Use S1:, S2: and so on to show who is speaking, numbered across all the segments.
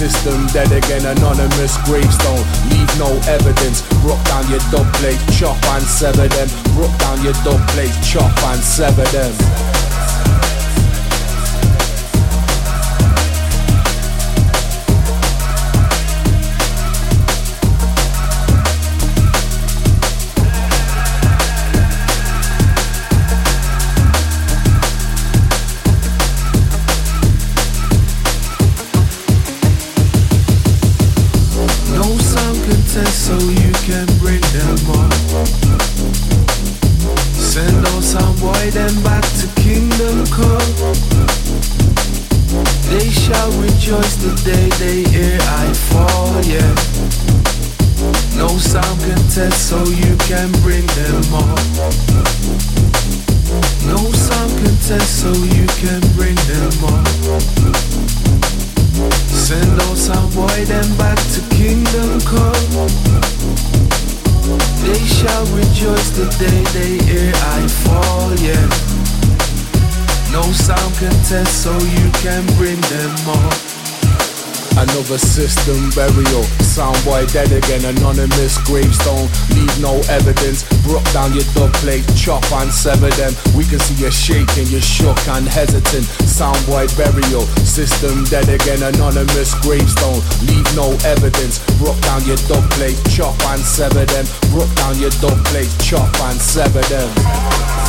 S1: system, dead again, anonymous graves sever them. We can see you shaking, you're shook and hesitant. Soundboy burial, system dead again, anonymous gravestone. Leave no evidence. Broke down your dog plate, chop and sever them. Broke down your dog plate, chop and sever them.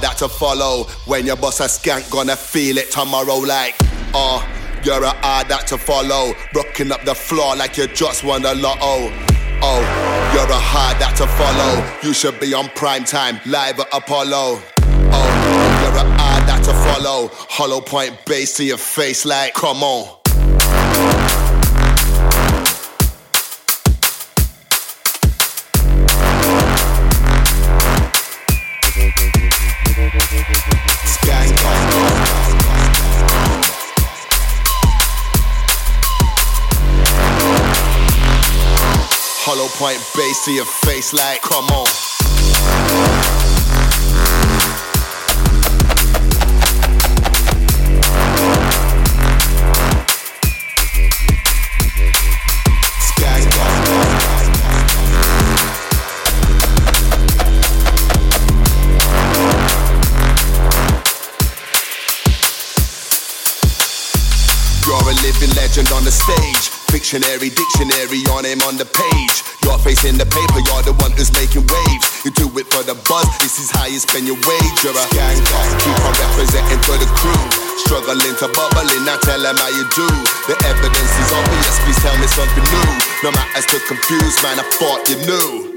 S2: That to follow. When your boss a skank, gonna feel it tomorrow. Like, oh, you're a hard that to follow. Rocking up the floor like you just won a lotto. Oh, you're a hard that to follow. You should be on prime time, live at Apollo. Oh, you're a hard that to follow. Hollow point bass to your face, like, come on. Hollow point bass to your face, like, come on. You're a living legend on the stage
S3: Fictionary dictionary on him on the page. You're facing the paper, you're the one who's making waves. You do it for the buzz, this is how you spend your wage. You're a gangster, keep on representing for the crew. Struggling to bubble in, I tell them how you do. The evidence is obvious, please tell me something new. No matter to confuse, man, I thought you knew.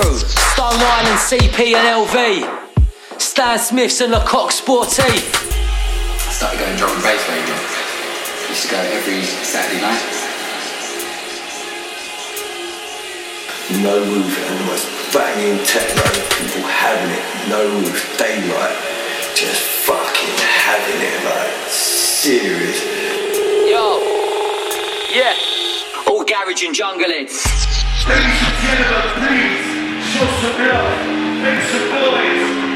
S4: Crew. Stone Island, CP and LV. Stan Smiths and Le Coq Sportif.
S5: I started going drum and bass raving. Used to go every Saturday night.
S6: no roof and the most banging techno, people having it, no roof, daylight, just fucking having it, like serious.
S4: Yo, yeah, all garage and jungle heads.
S7: Ladies and gentlemen, please show some love, make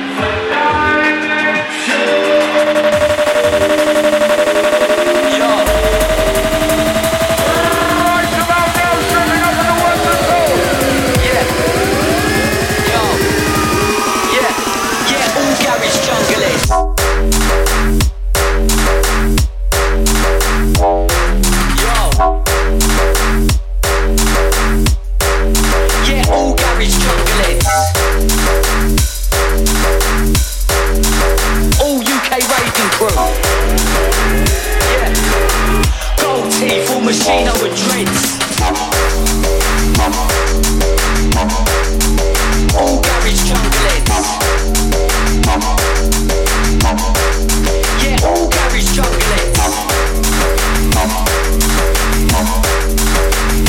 S4: Sheena dreads. All chocolates. Yeah, all chocolates.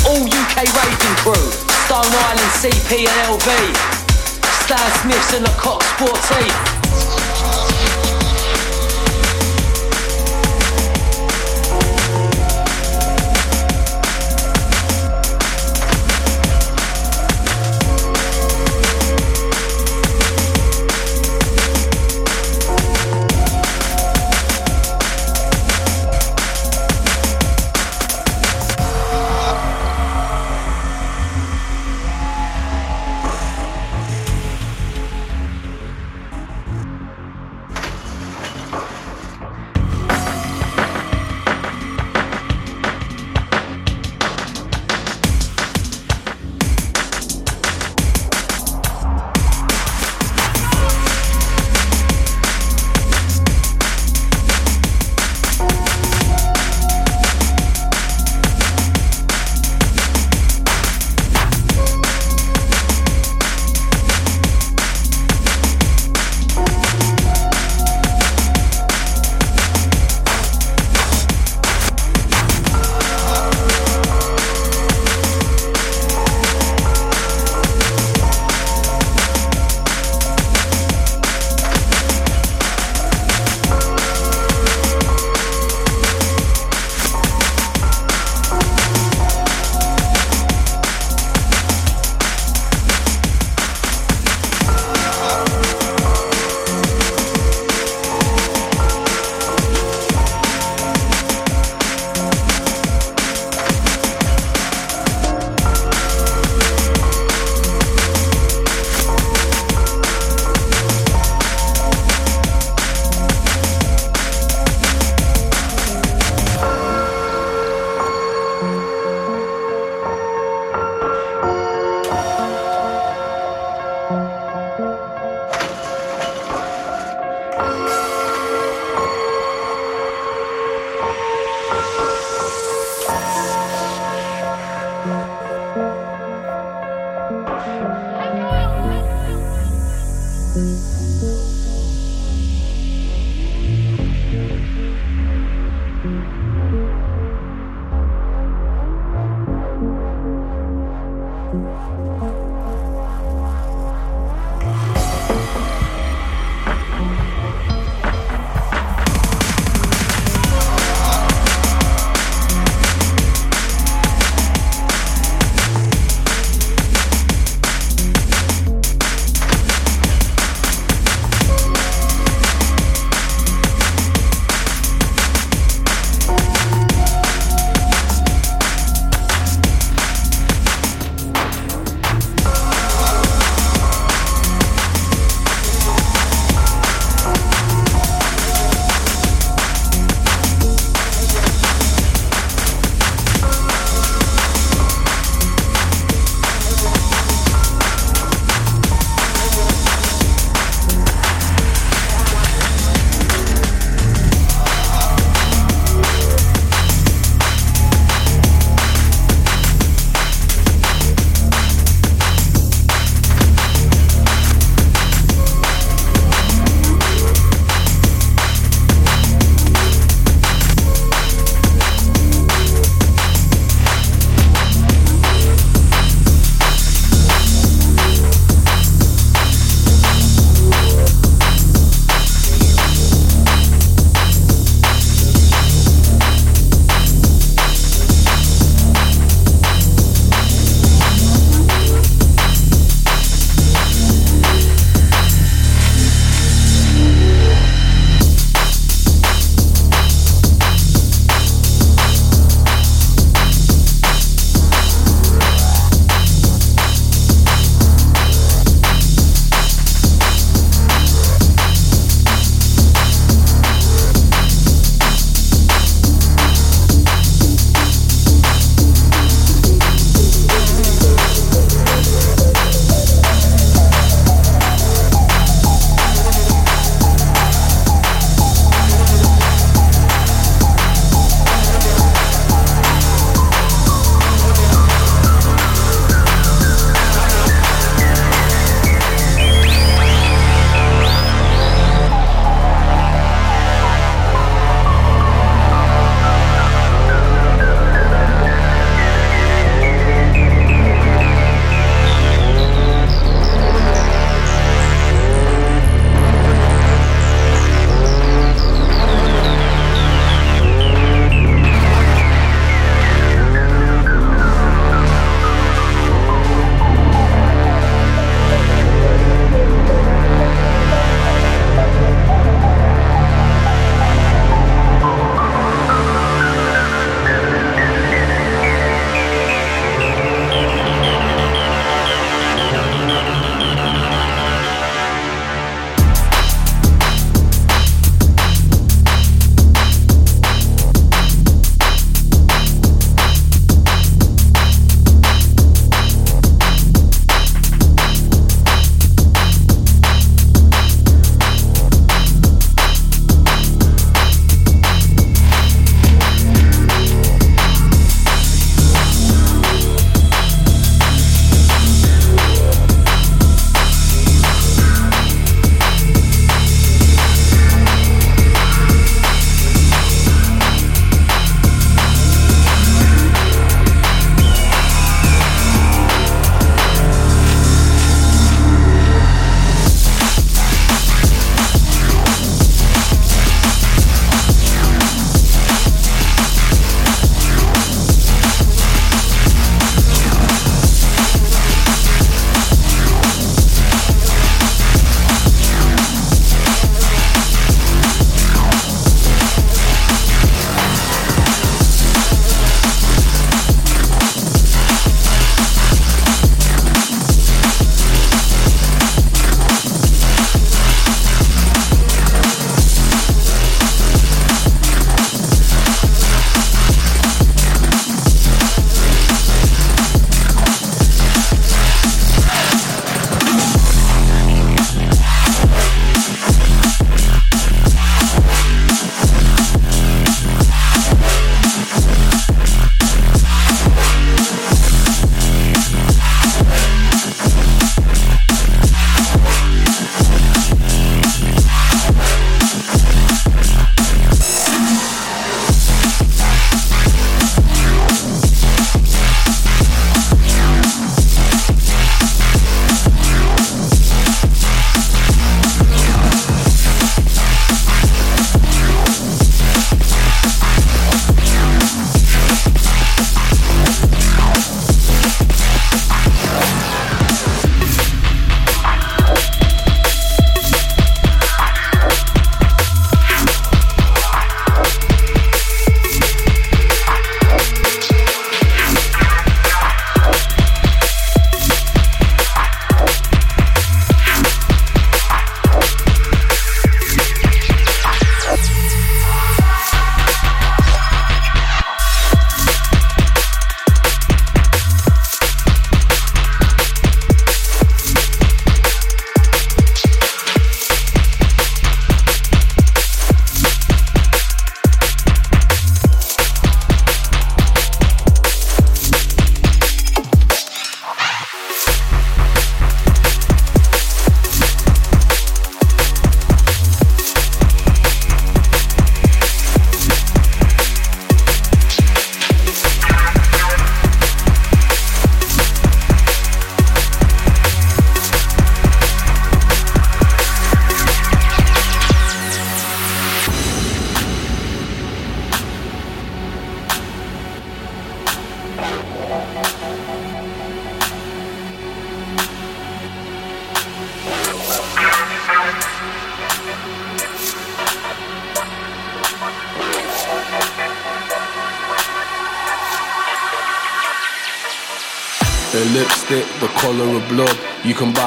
S4: All UK raving crew. Stone Island CP and LV. Stan Smiths and
S1: the Cox 14.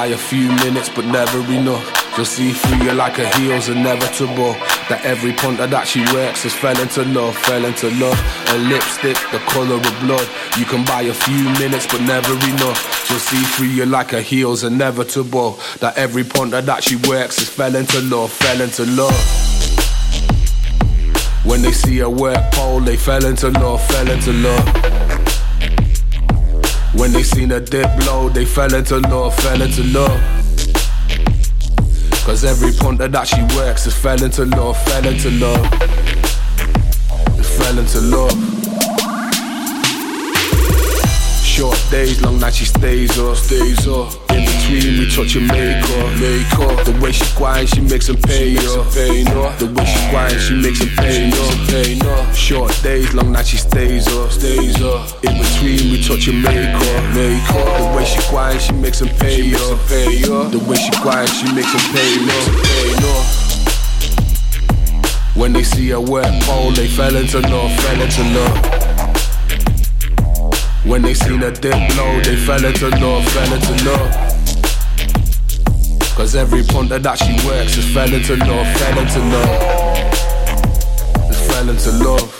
S1: Buy a few minutes, but never enough. Just see through you like a heel's inevitable. That every punter that she works has fell into love, fell into love. A lipstick, the color of blood. You can buy a few minutes, but never enough. Just see through you like a heel's inevitable. That every punter that she works has fell into love, fell into love. When they see a work pole, they fell into love, fell into love. When they seen a dip low, they fell into love, fell into love. Cause every punter that she works has fell into love, fell into love. Fell into love. Short days, long night she stays up, stays up. Between, we touch and make her, make her. The way she whine, she makes him pay her. The way she whine, she makes him pay her, pay her. Short days, long night she stays up, stays up. In between, we touch and make her, make her. The way she whine, she makes him pay her, pay her. The way she whine, she makes him pay her. When they see a wet pole, they fell into love, fell into love. When they seen a dip low, they fell into love, fell into love. Cause every punter that she works is fell into love, fell into love. Fell into love.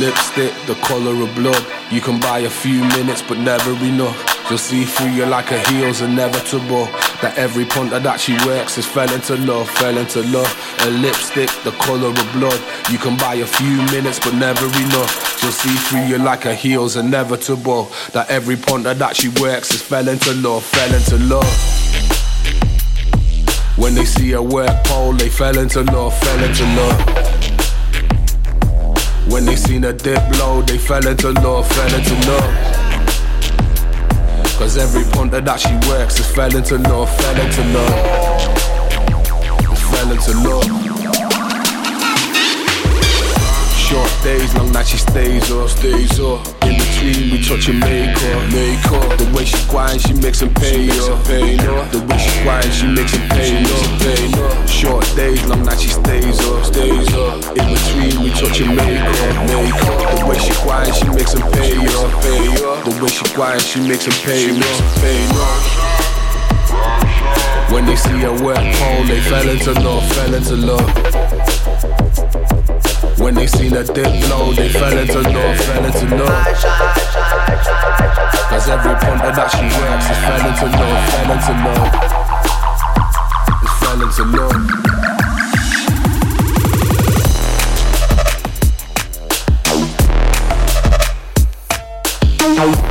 S1: Lipstick, the color of blood. You can buy a few minutes, but never enough. You'll see through you like a heel's inevitable. That every punter that she works is fell into love, fell into love. A lipstick, the color of blood. You can buy a few minutes, but never enough. You'll see through you like a heel's inevitable. That every punter that she works is fell into love, fell into love. When they see a work pole, they fell into love, fell into love. When they seen a dip low, they fell into love, fell into love. Cause every punter that she works is fell into love, fell into love. Fell into love. Short days, long night she stays up, stays up. In between, we touch and make her, make her. The way she whine, she makes him pay her, pay her. The way she whine, she makes him pay her, pay her. Short days, long night she stays up, stays up. In between, we touch and make her, make her. The way she whine, she makes him pay her, pay her. The way she whine, she makes him pay her, pay her. When they see her work pole, they fell into love, fell into love. When they seen a dip low, they fell into love, fell into love. Cause every punter that she works is fell into love, fell into love. It's fell into love.
S8: Thank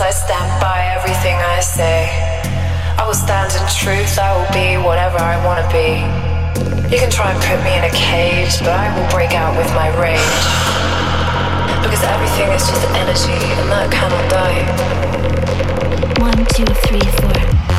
S8: I stand by everything I say. I will stand in truth, I will be whatever I wanna be. You can try and
S9: put me in
S6: a
S10: cage, but I will break out with my rage. Because everything is
S11: just energy, and that cannot die. One, two, three, four.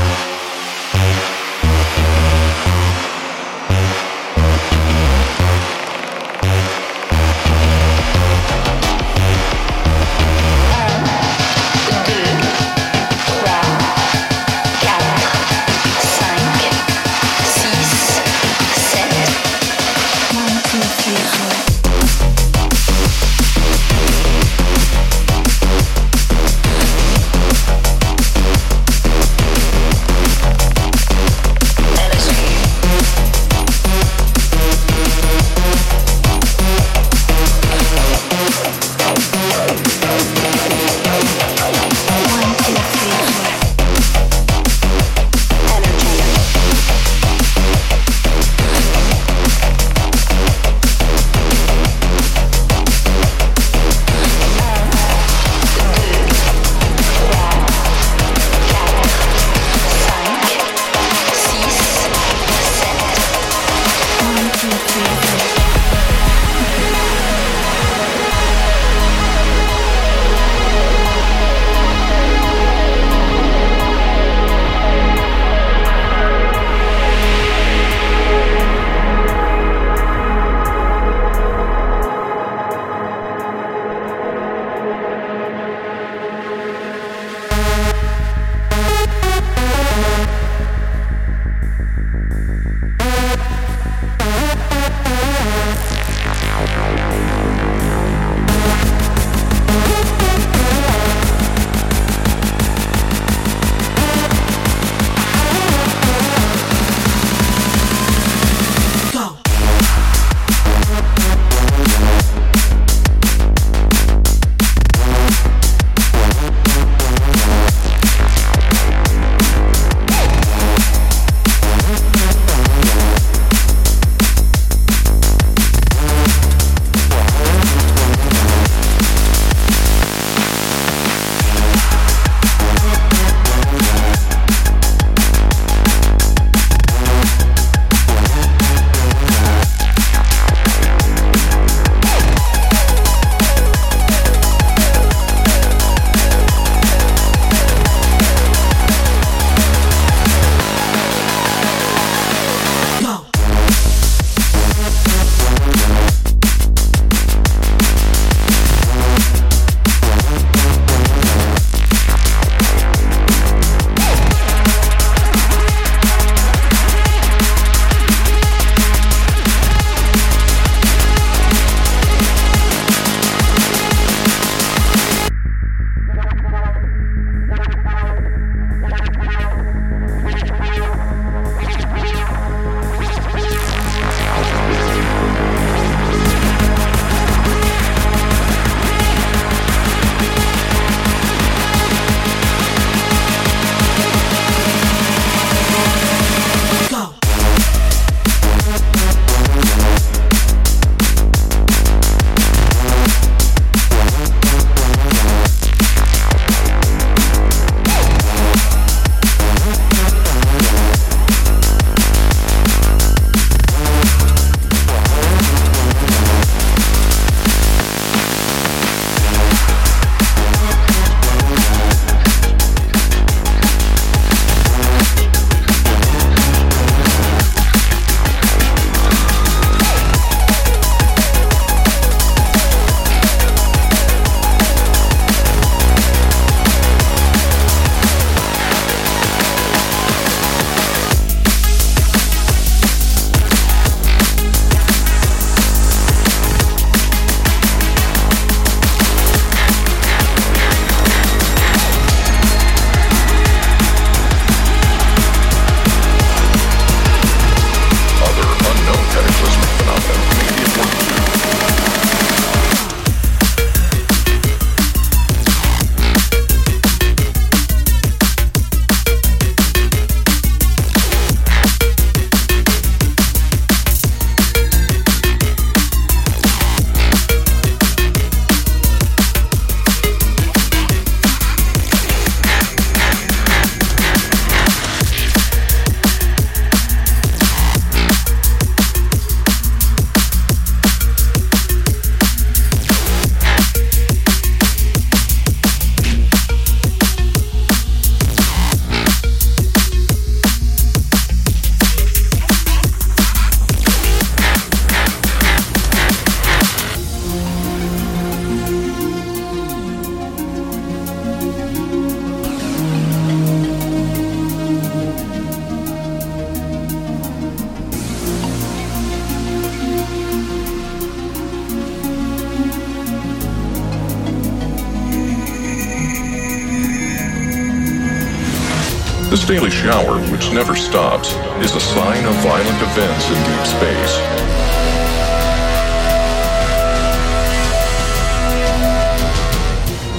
S11: Daily shower, which never stops, is
S10: a sign of violent events in deep space.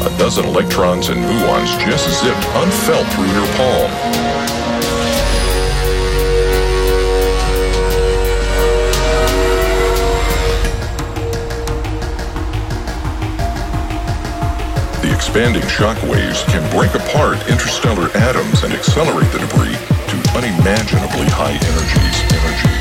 S10: A dozen electrons and muons just zipped unfelt through your palm. Expanding shock waves can break apart
S11: interstellar atoms and accelerate the debris to unimaginably high energies, energies, energies,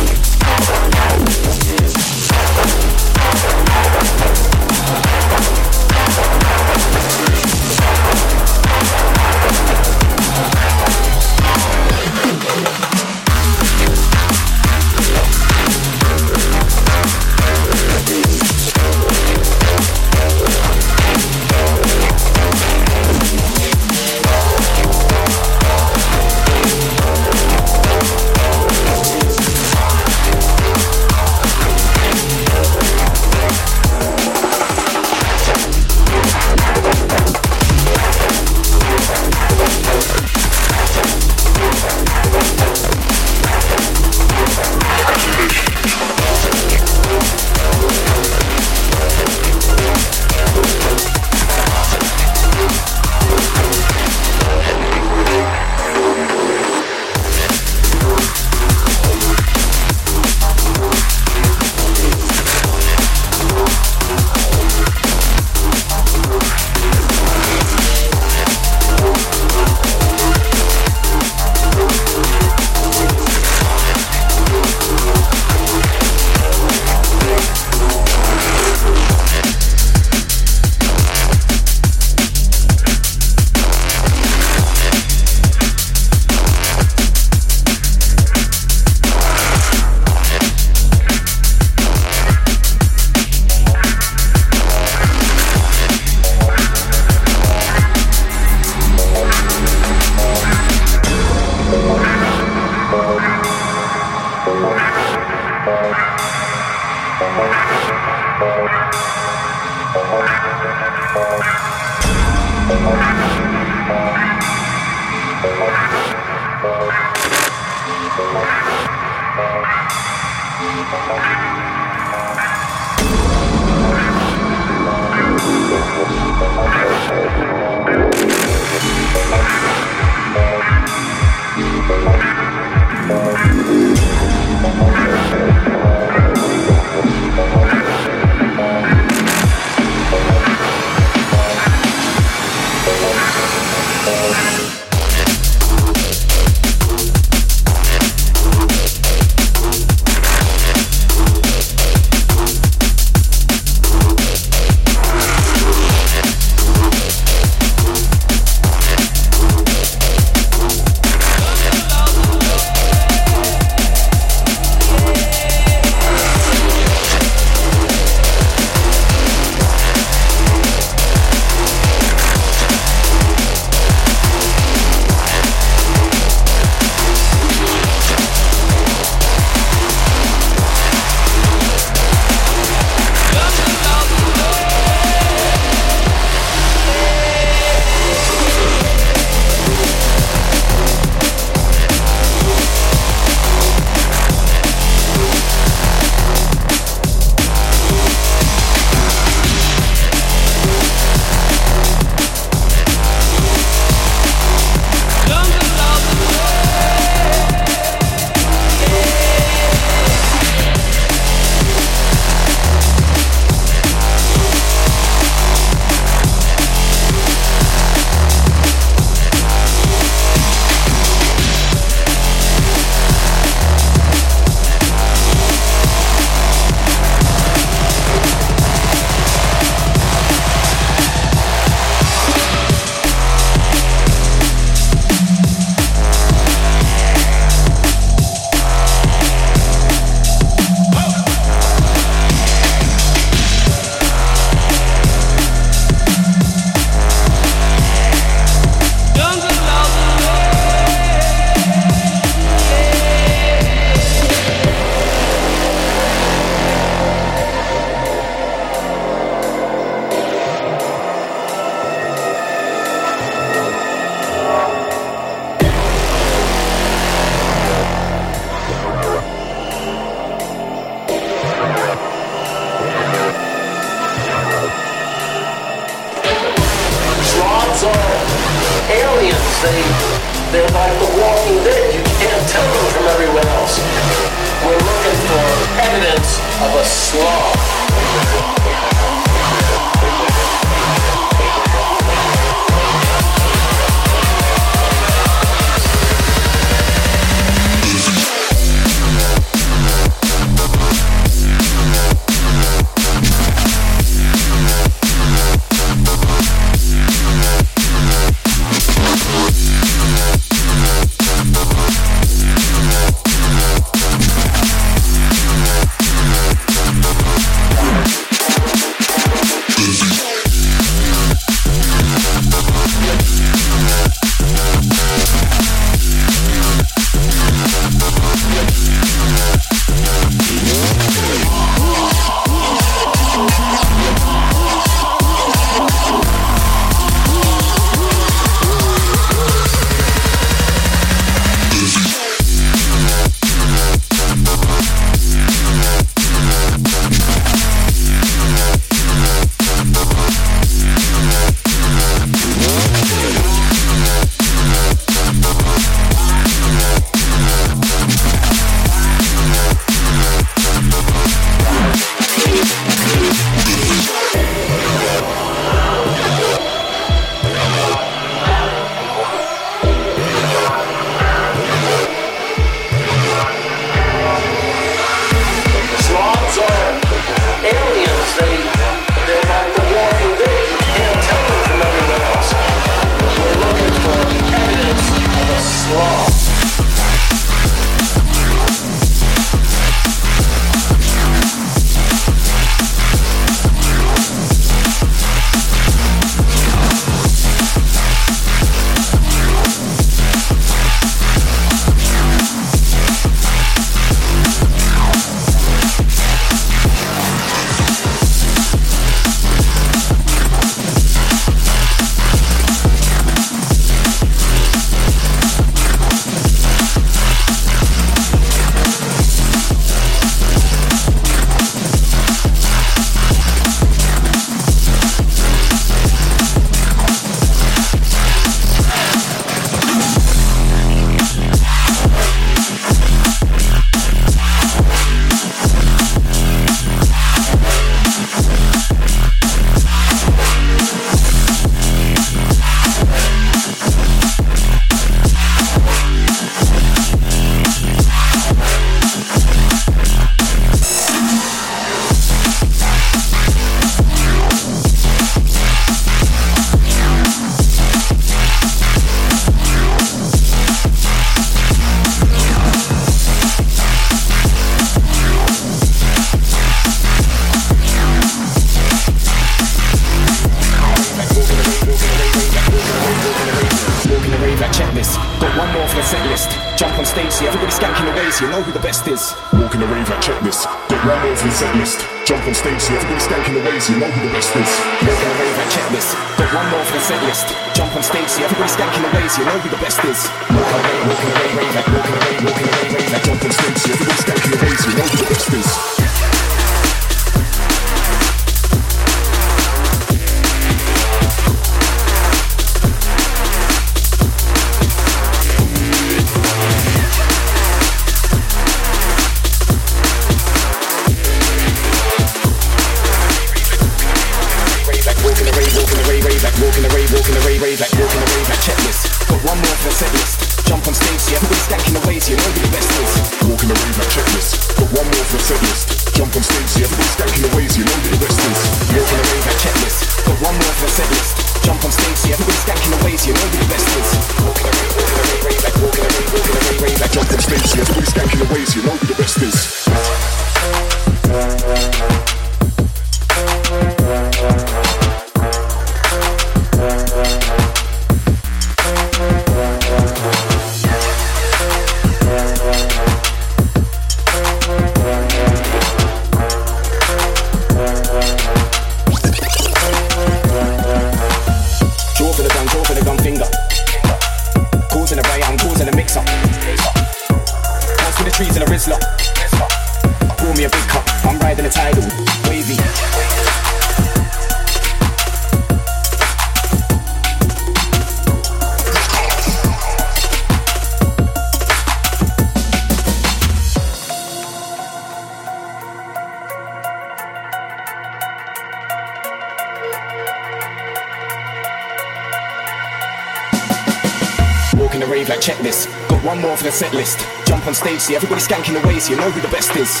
S11: like
S10: checklist. Got one more for the set list. Jump on stage, see everybody skanking away, so you know who the best is.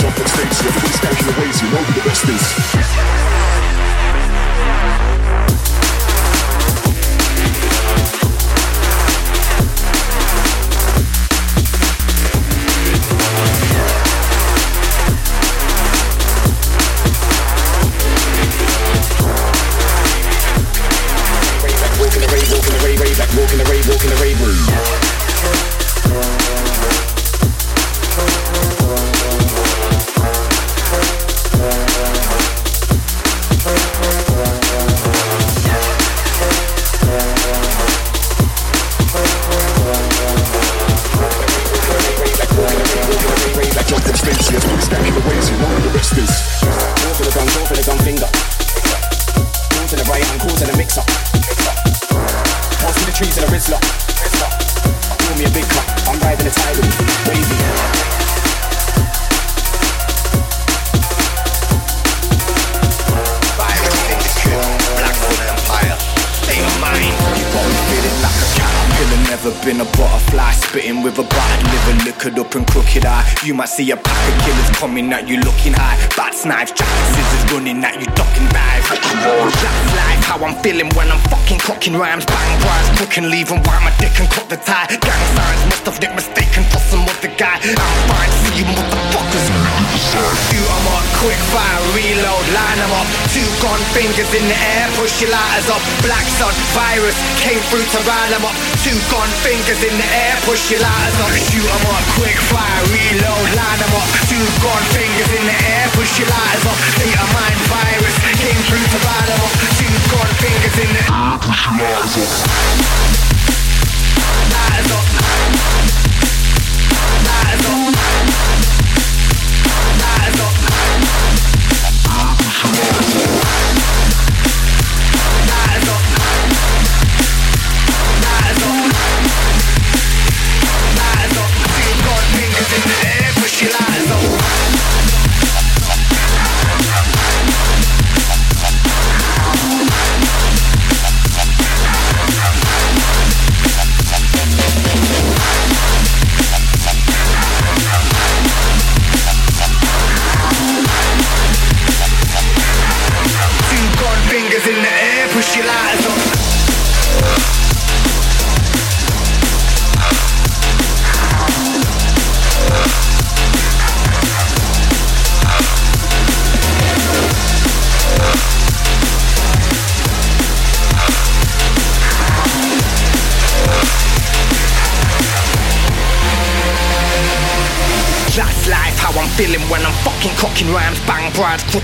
S11: Jump on stage, see everybody skanking away, so you know who the best is.
S12: Cocking rhymes. Bang rhymes, quick and
S13: fingers in the air, push your lighters up. Black sun, virus, came through to rile 'em up. Two gun fingers in the air, push your lighters up. Shoot 'em up, quick fire, reload, line 'em up. Two gun fingers in the air, push your lighters up. Of mine, virus, came through to rile 'em up. Two gun fingers in the air, push your lighters up. Lighters up.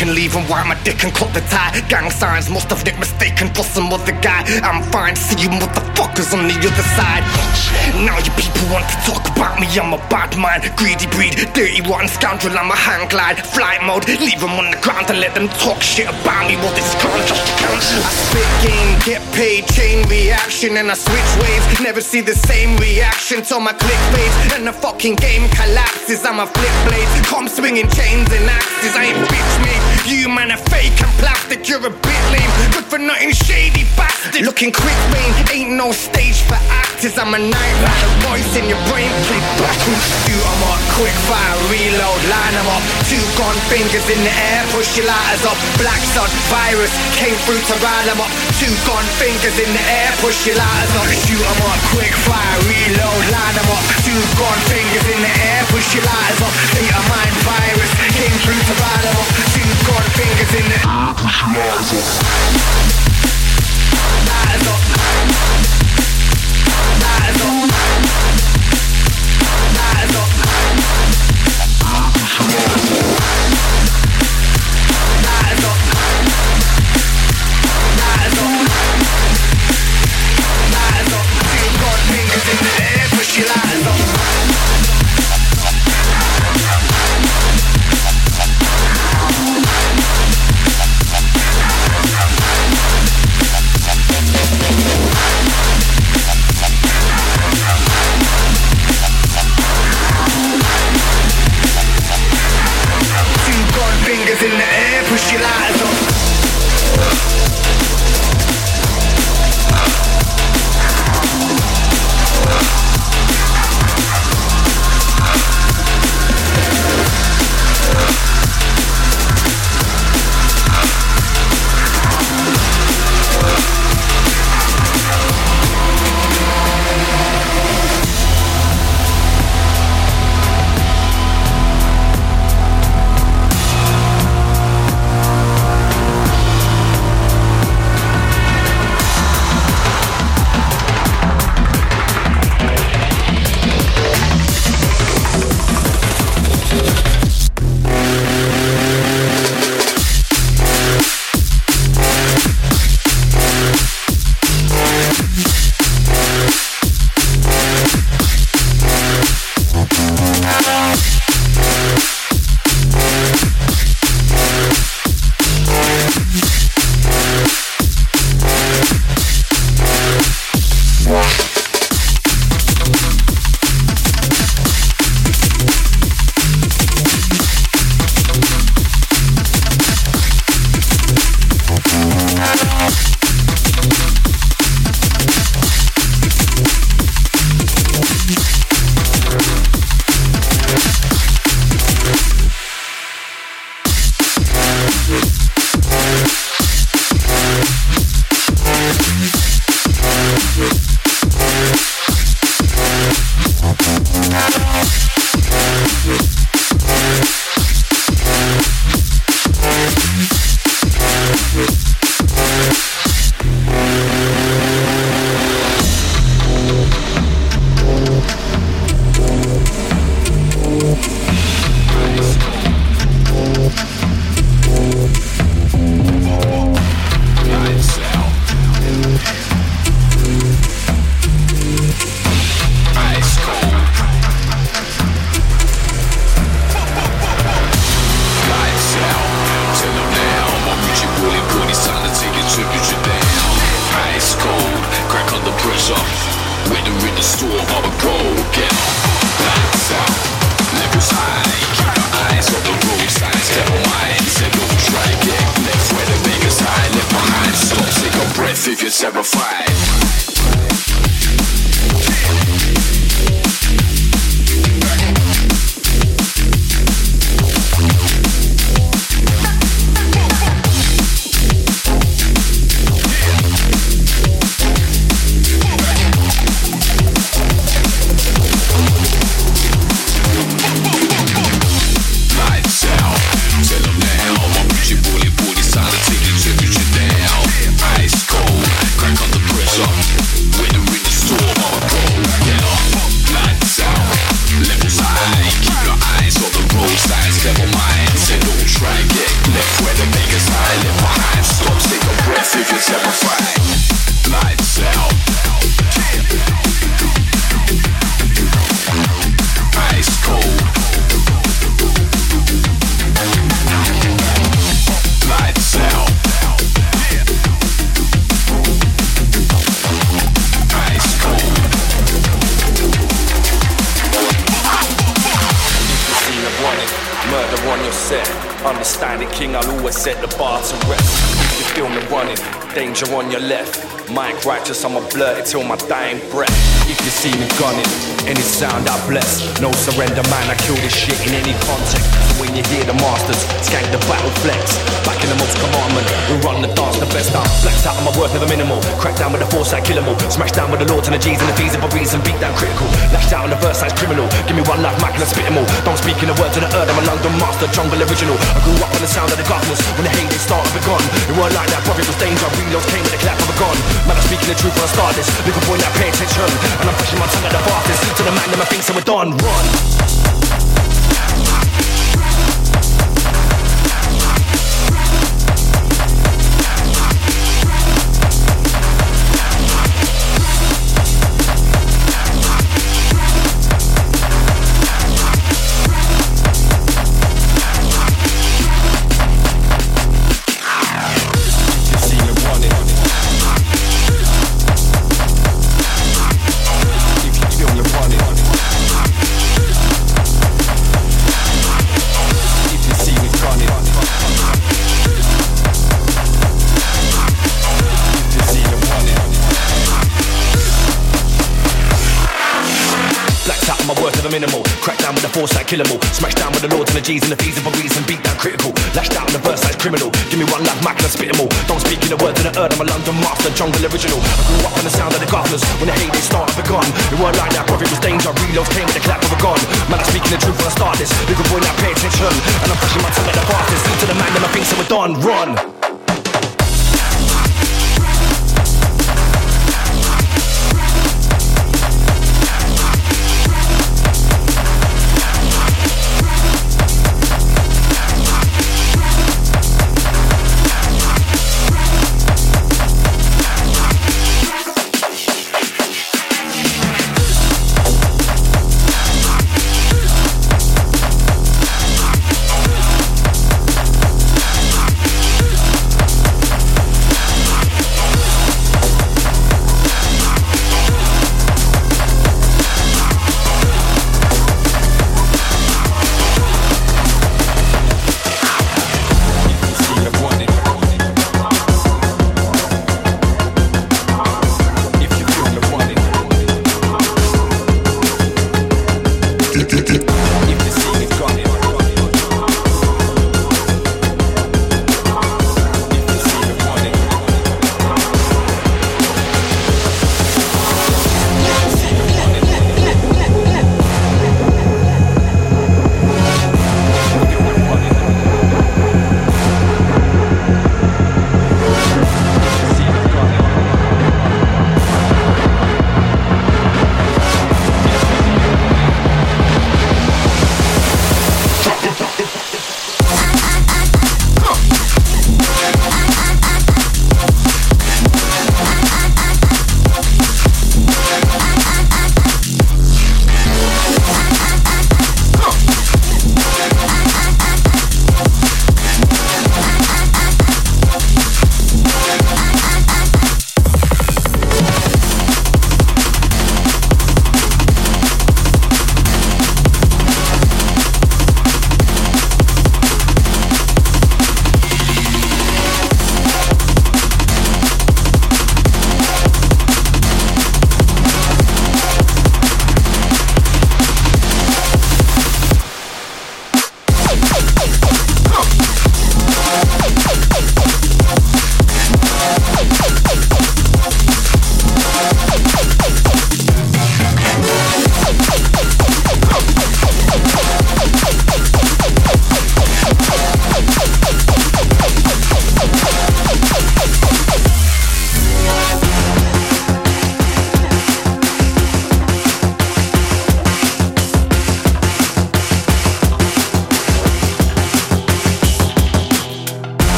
S12: And leave and wipe my dick and cut the tie. Gang signs must have been mistaken for some other guy. I'm fine, see you motherfuckers on the other side. Now you people want to talk about me, I'm a bad man. Greedy breed, dirty rotten scoundrel, I'm a hang glide. Flight mode, leave them on the ground and let them talk shit about me. Well, this can't just cancel.
S13: I spit game, get paid, chain reaction, and I switch waves. Never see the same reaction till my click fades, and the fucking game collapses. I'm a flip blade, come swinging chains and axes. I ain't bitch made. You man are fake and plastic, you're a bit lame. Good for nothing, shady bastard. Looking quick, vein, ain't no stage for actors. I'm a night rider, voice in your brain, play backwards. Shoot up, quick fire, reload, line 'em up. Two gone fingers in the air, push your lighters up. Black sun, virus, came through to rile 'em up. Two gone fingers in the air, push your lighters up. Shoot up, quick fire, reload, line 'em up. Two gone fingers in the air, push your lighters up. Eight of mine, virus, came through to rile 'em up. Two gone fingers in the air, push your lighters up. Lighters up.
S11: G's and the